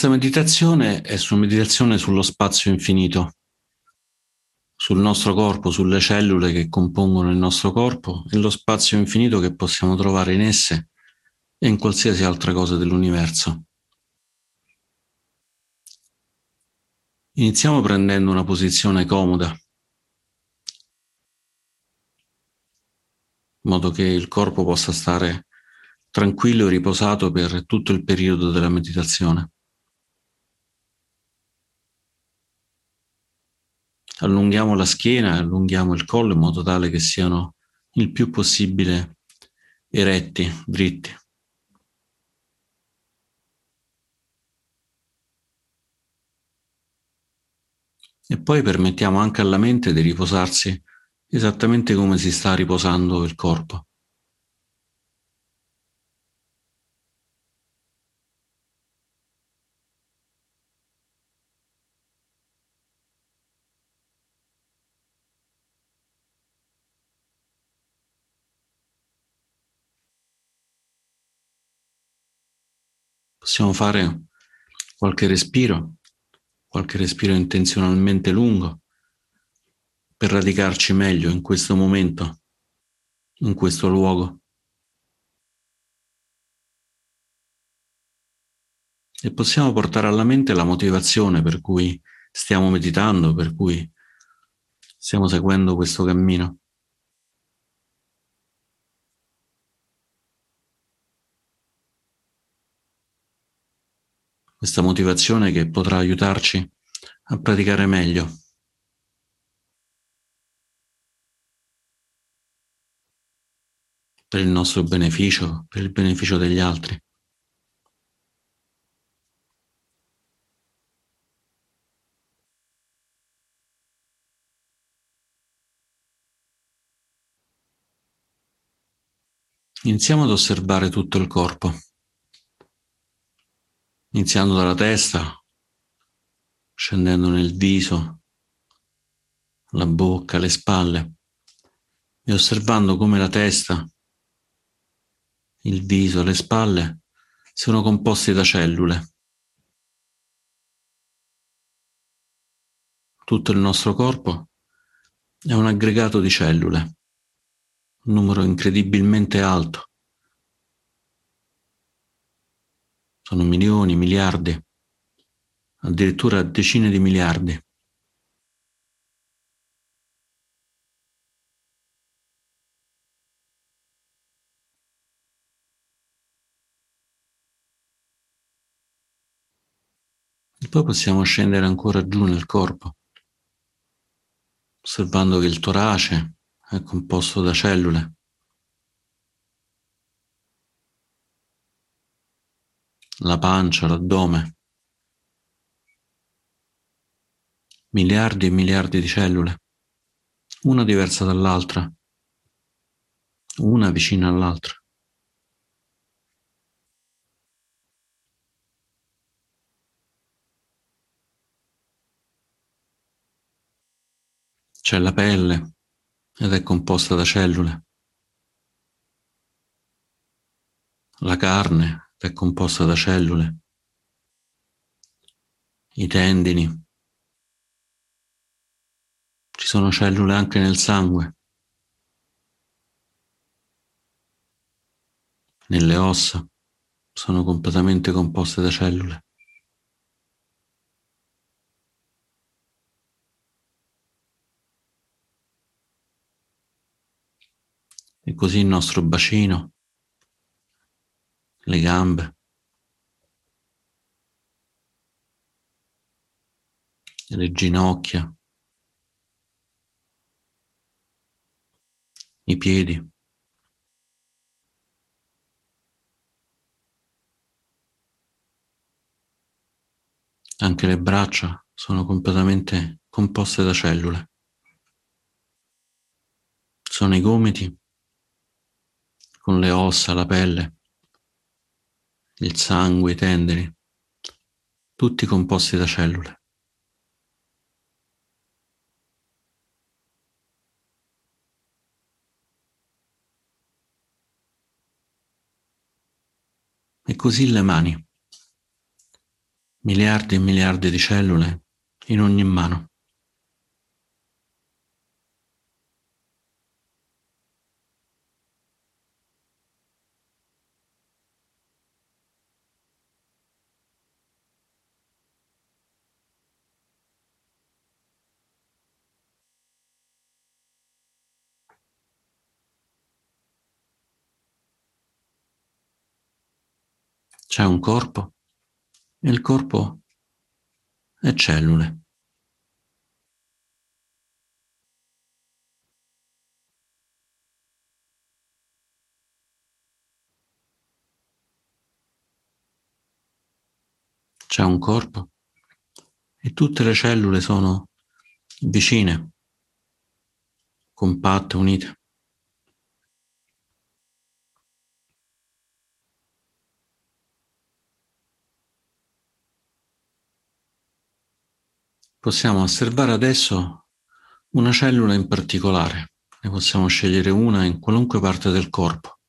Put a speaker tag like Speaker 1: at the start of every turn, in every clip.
Speaker 1: Questa meditazione è una meditazione sullo spazio infinito, sul nostro corpo, sulle cellule che compongono il nostro corpo e lo spazio infinito che possiamo trovare in esse e in qualsiasi altra cosa dell'universo. Iniziamo prendendo una posizione comoda, in modo che il corpo possa stare tranquillo e riposato per tutto il periodo della meditazione. Allunghiamo la schiena, allunghiamo il collo in modo tale che siano il più possibile eretti, dritti. E poi permettiamo anche alla mente di riposarsi esattamente come si sta riposando il corpo. Possiamo fare qualche respiro qualche respiro intenzionalmente lungo per radicarci meglio in questo momento, in questo luogo. E possiamo portare alla mente la motivazione per cui stiamo meditando, per cui stiamo seguendo questo cammino. Questa motivazione che potrà aiutarci a praticare meglio. per il nostro beneficio, per il beneficio degli altri. Iniziamo ad osservare tutto il corpo iniziando dalla testa, scendendo nel viso, la bocca, le spalle e osservando come la testa, il viso, le spalle sono composti da cellule. Tutto il nostro corpo è un aggregato di cellule, un numero incredibilmente alto. Sono milioni, miliardi, addirittura decine di miliardi. E poi possiamo scendere ancora giù nel corpo, osservando che il torace è composto da cellule. La pancia, l'addome. Miliardi e miliardi di cellule, una diversa dall'altra, una vicina all'altra. C'è la pelle ed è composta da cellule. La carne è composta da cellule, i tendini, ci sono cellule anche nel sangue, nelle ossa, sono completamente composte da cellule. E così il nostro bacino le gambe, le ginocchia, i piedi. Anche le braccia sono completamente composte da cellule. Sono i gomiti con le ossa, la pelle il sangue, i tendini, tutti composti da cellule. E così le mani. miliardi e miliardi di cellule in ogni mano. C'è un corpo e il corpo è cellule. C'è un corpo e tutte le cellule sono vicine, compatte, unite. Possiamo osservare adesso una cellula in particolare, ne possiamo scegliere una in qualunque parte del corpo.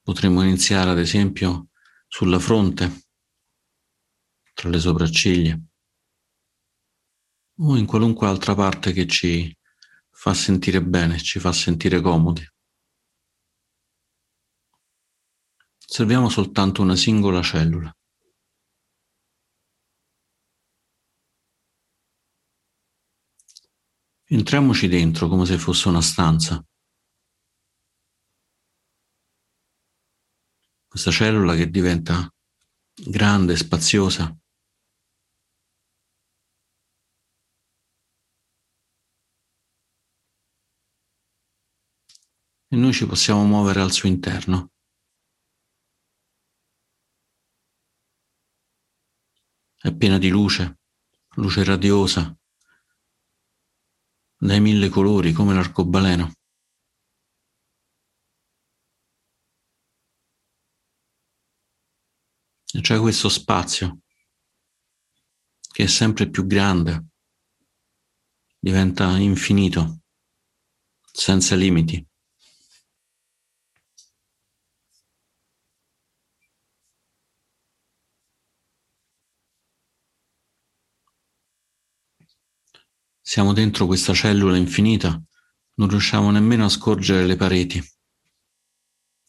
Speaker 1: Potremmo iniziare ad esempio sulla fronte, tra le sopracciglia, o in qualunque altra parte che ci fa sentire bene, ci fa sentire comodi. Osserviamo soltanto una singola cellula. Entriamoci dentro come se fosse una stanza. Questa cellula che diventa grande, spaziosa. E noi ci possiamo muovere al suo interno. È piena di luce, luce radiosa, dai mille colori come l'arcobaleno. E c'è questo spazio che è sempre più grande, diventa infinito, senza limiti. Siamo dentro questa cellula infinita, non riusciamo nemmeno a scorgere le pareti.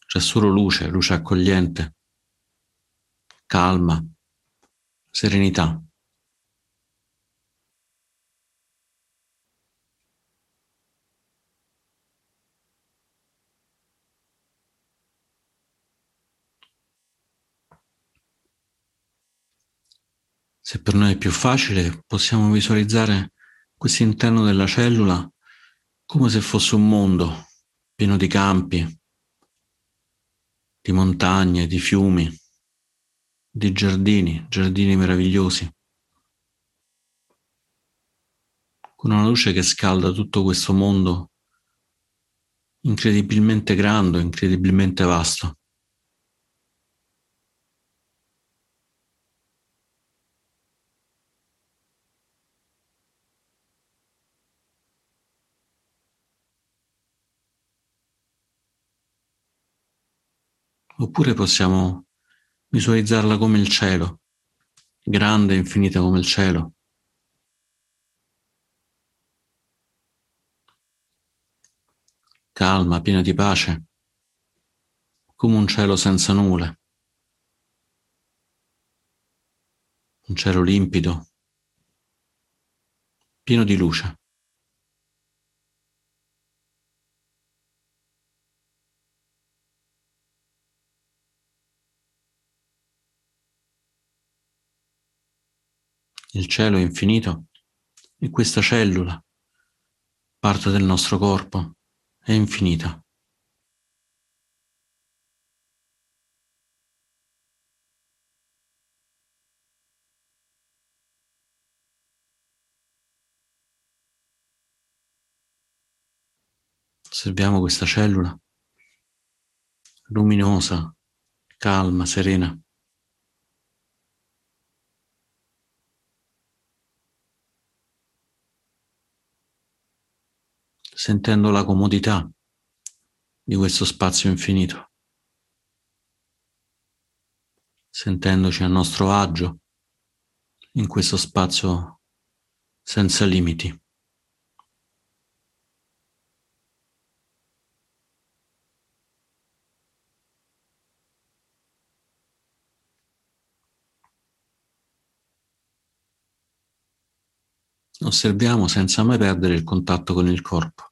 Speaker 1: C'è solo luce, luce accogliente, calma, serenità. Se per noi è più facile, possiamo visualizzare questo interno della cellula come se fosse un mondo pieno di campi, di montagne, di fiumi, di giardini, giardini meravigliosi, con una luce che scalda tutto questo mondo incredibilmente grande, incredibilmente vasto. Oppure possiamo visualizzarla come il cielo, grande e infinita come il cielo. Calma, piena di pace, come un cielo senza nuvole. Un cielo limpido, pieno di luce. Il cielo è infinito e questa cellula, parte del nostro corpo, è infinita. Osserviamo questa cellula luminosa, calma, serena. Sentendo la comodità di questo spazio infinito. sentendoci a nostro agio in questo spazio senza limiti. Osserviamo senza mai perdere il contatto con il corpo.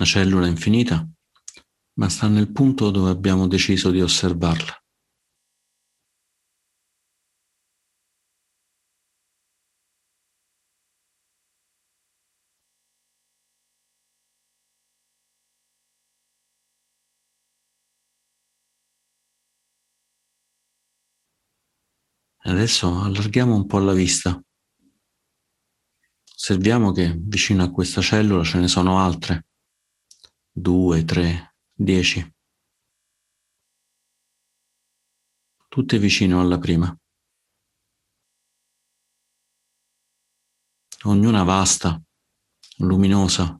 Speaker 1: La cellula infinita, ma sta nel punto dove abbiamo deciso di osservarla. Adesso allarghiamo un po' la vista. Osserviamo che vicino a questa cellula ce ne sono altre. Due, tre, dieci. Tutte vicino alla prima. Ognuna vasta, luminosa,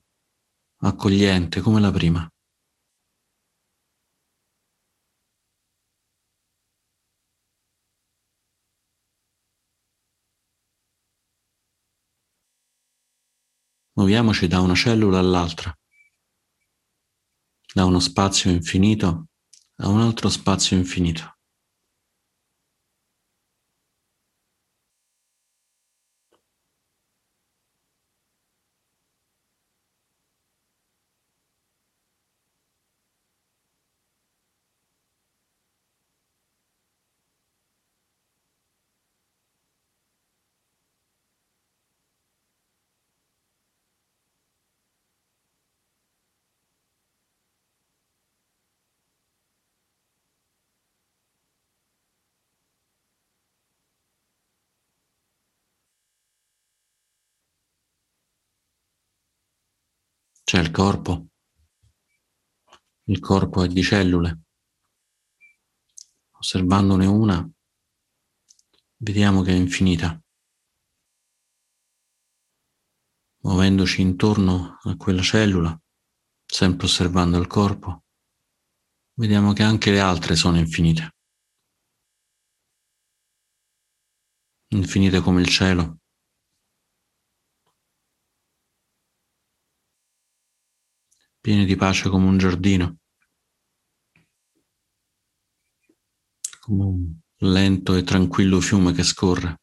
Speaker 1: accogliente come la prima. Muoviamoci da una cellula all'altra, da uno spazio infinito a un altro spazio infinito. C'è il corpo. Il corpo è di cellule. Osservandone una, vediamo che è infinita. Muovendoci intorno a quella cellula, sempre osservando il corpo, vediamo che anche le altre sono infinite. Infinite come il cielo. Pieni di pace come un giardino, come un lento e tranquillo fiume che scorre.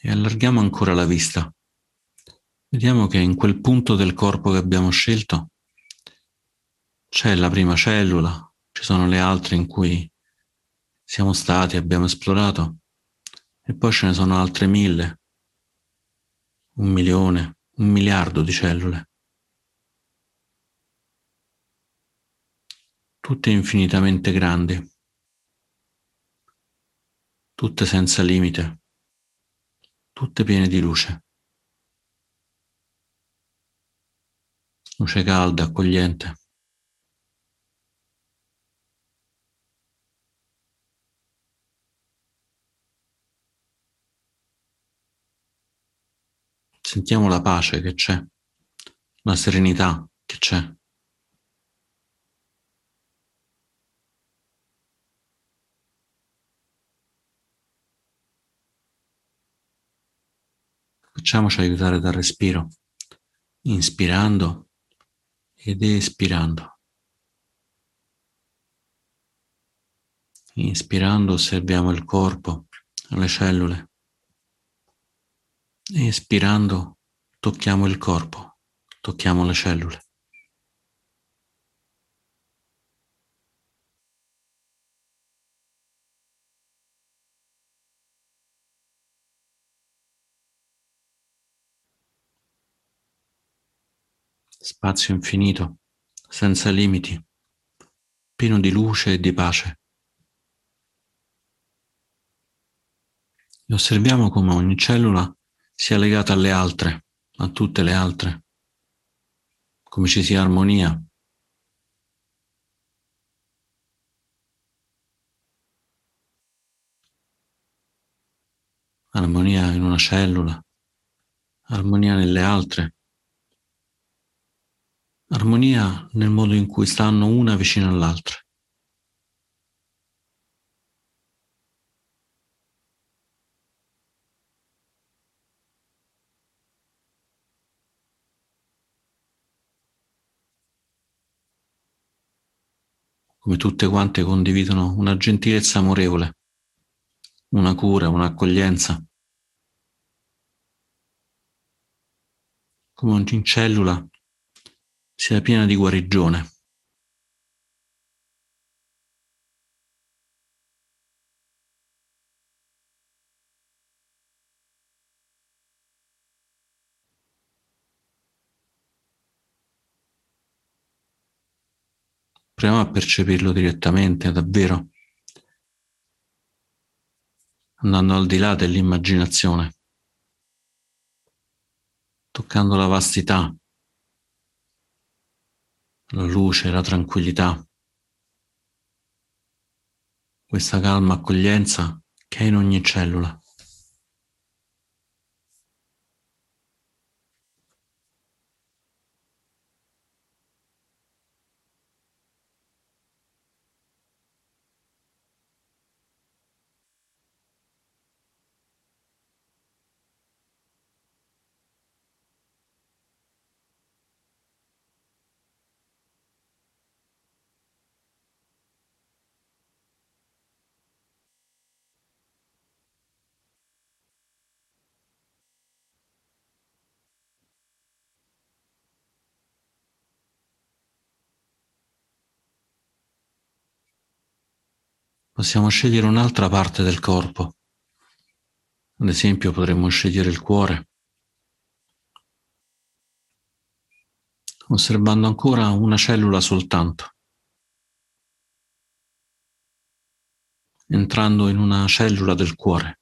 Speaker 1: E allarghiamo ancora la vista. Vediamo che in quel punto del corpo che abbiamo scelto c'è la prima cellula, ci sono le altre in cui siamo stati, abbiamo esplorato e poi ce ne sono altre mille, un milione, un miliardo di cellule. Tutte infinitamente grandi, tutte senza limite, tutte piene di luce. Luce calda, accogliente. Sentiamo la pace che c'è, la serenità che c'è. Facciamoci aiutare dal respiro, inspirando ed espirando. Inspirando osserviamo il corpo, le cellule. Espirando tocchiamo il corpo, tocchiamo le cellule. spazio infinito, senza limiti, pieno di luce e di pace. E osserviamo come ogni cellula sia legata alle altre, a tutte le altre, come ci sia armonia. Armonia in una cellula, armonia nelle altre armonia nel modo in cui stanno una vicino all'altra. come tutte quante condividono una gentilezza amorevole, una cura, un'accoglienza. Come ogni cellula sia piena di guarigione. Proviamo a percepirlo direttamente, davvero, andando al di là dell'immaginazione, toccando la vastità, la luce, la tranquillità, questa calma accoglienza che è in ogni cellula. Possiamo scegliere un'altra parte del corpo. Ad esempio potremmo scegliere il cuore, osservando ancora una cellula soltanto, entrando in una cellula del cuore.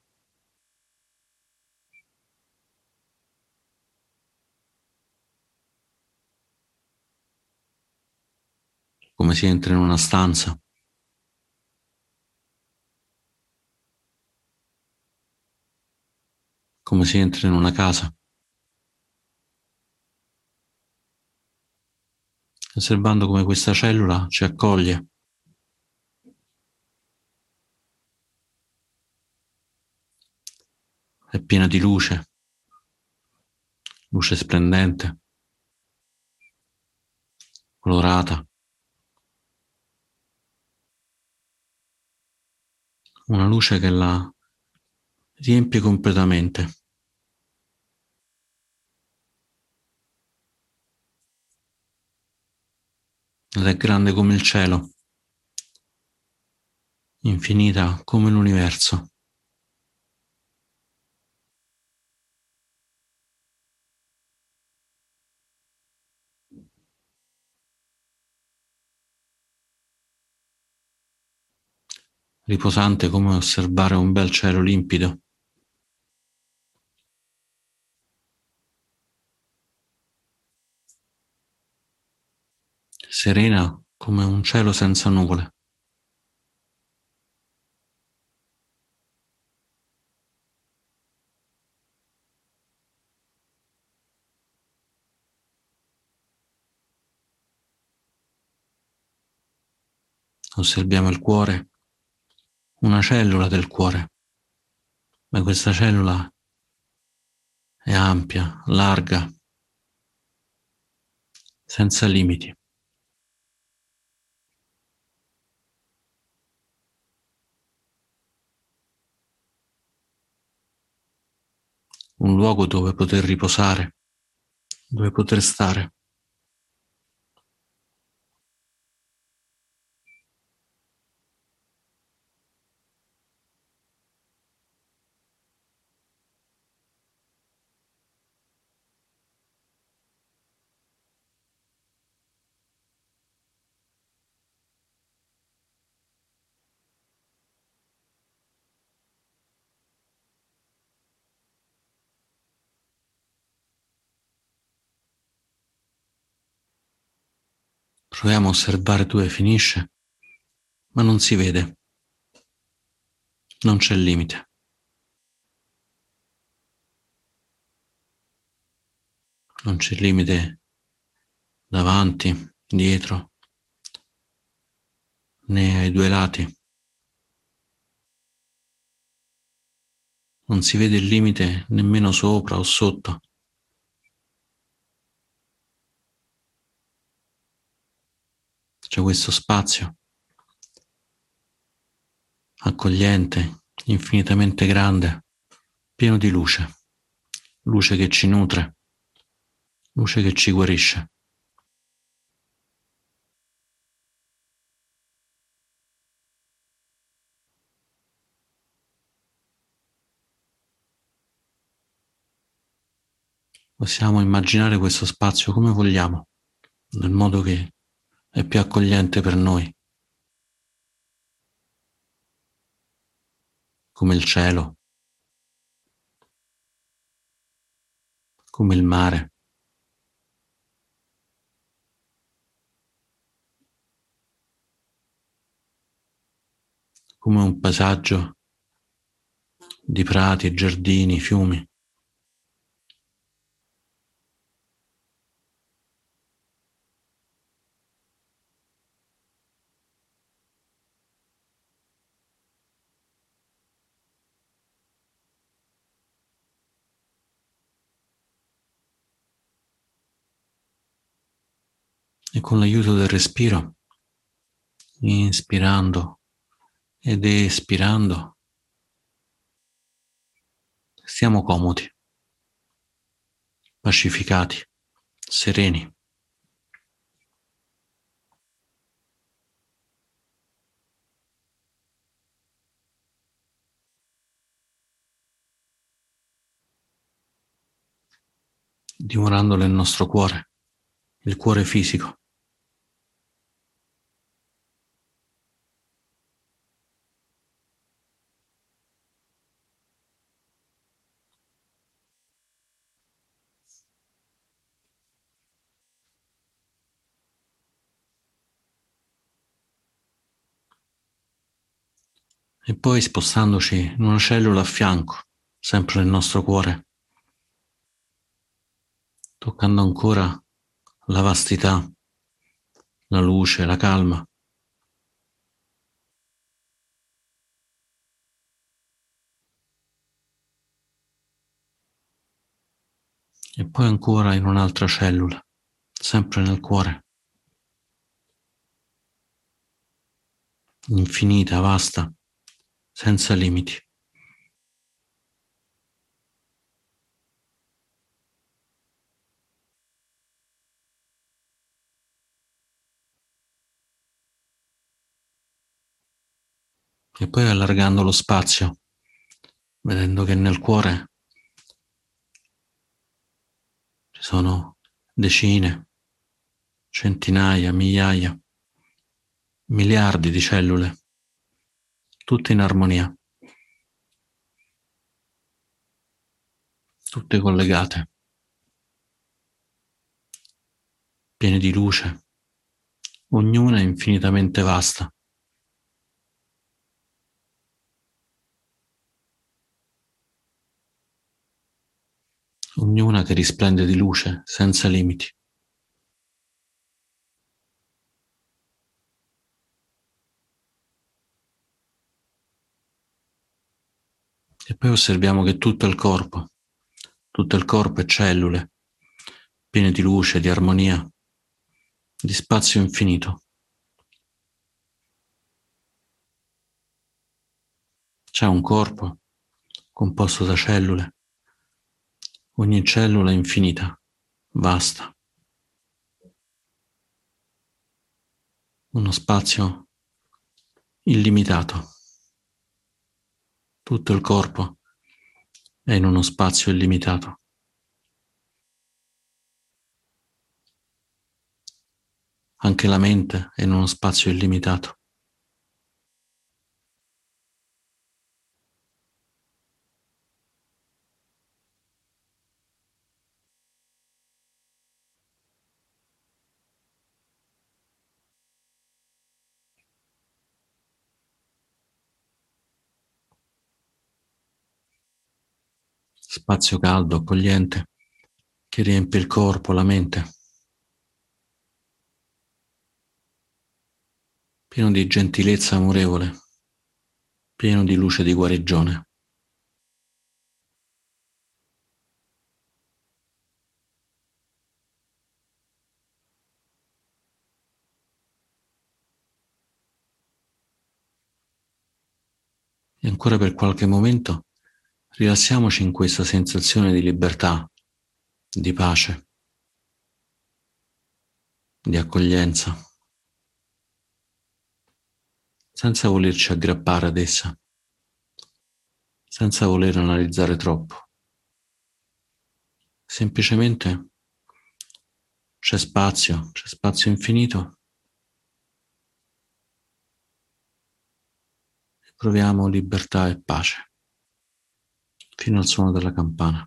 Speaker 1: come si entra in una stanza. Come si entra in una casa, osservando come questa cellula ci accoglie. È piena di luce, luce splendente, colorata. Una luce che la riempie completamente. Ed è grande come il cielo, infinita come l'universo. riposante come osservare un bel cielo limpido. Serena come un cielo senza nuvole. Osserviamo il cuore, una cellula del cuore, ma questa cellula è ampia, larga, senza limiti. Un luogo dove poter riposare, dove poter stare. Proviamo a osservare dove finisce, ma non si vede. Non c'è limite. Non c'è limite davanti, dietro, né ai due lati. Non si vede il limite nemmeno sopra o sotto. C'è questo spazio accogliente, infinitamente grande, pieno di luce, luce che ci nutre, luce che ci guarisce. Possiamo immaginare questo spazio come vogliamo, nel modo che è più accogliente per noi. come il cielo, come il mare. come un paesaggio di prati, giardini, fiumi. Con l'aiuto del respiro, inspirando ed espirando, stiamo comodi, pacificati, sereni. dimorando nel nostro cuore, il cuore fisico. E poi spostandoci in una cellula a fianco, sempre nel nostro cuore, toccando ancora la vastità, la luce, la calma. E poi ancora in un'altra cellula, sempre nel cuore. Infinita, vasta senza limiti. E poi allargando lo spazio, vedendo che nel cuore ci sono decine, centinaia, migliaia, miliardi di cellule tutte in armonia, tutte collegate, piene di luce, ognuna infinitamente vasta. Ognuna che risplende di luce senza limiti. E poi osserviamo che tutto il corpo, tutto il corpo è cellule, piene di luce, di armonia, di spazio infinito. C'è un corpo composto da cellule, ogni cellula è infinita, vasta. Uno spazio illimitato. Tutto il corpo è in uno spazio illimitato. Anche la mente è in uno spazio illimitato. Spazio caldo, accogliente, che riempie il corpo, la mente, pieno di gentilezza amorevole, pieno di luce di guarigione. E ancora per qualche momento rilassiamoci in questa sensazione di libertà, di pace, di accoglienza, senza volerci aggrappare ad essa, senza voler analizzare troppo. Semplicemente c'è spazio, c'è spazio infinito proviamo libertà e pace fino al suono della campana.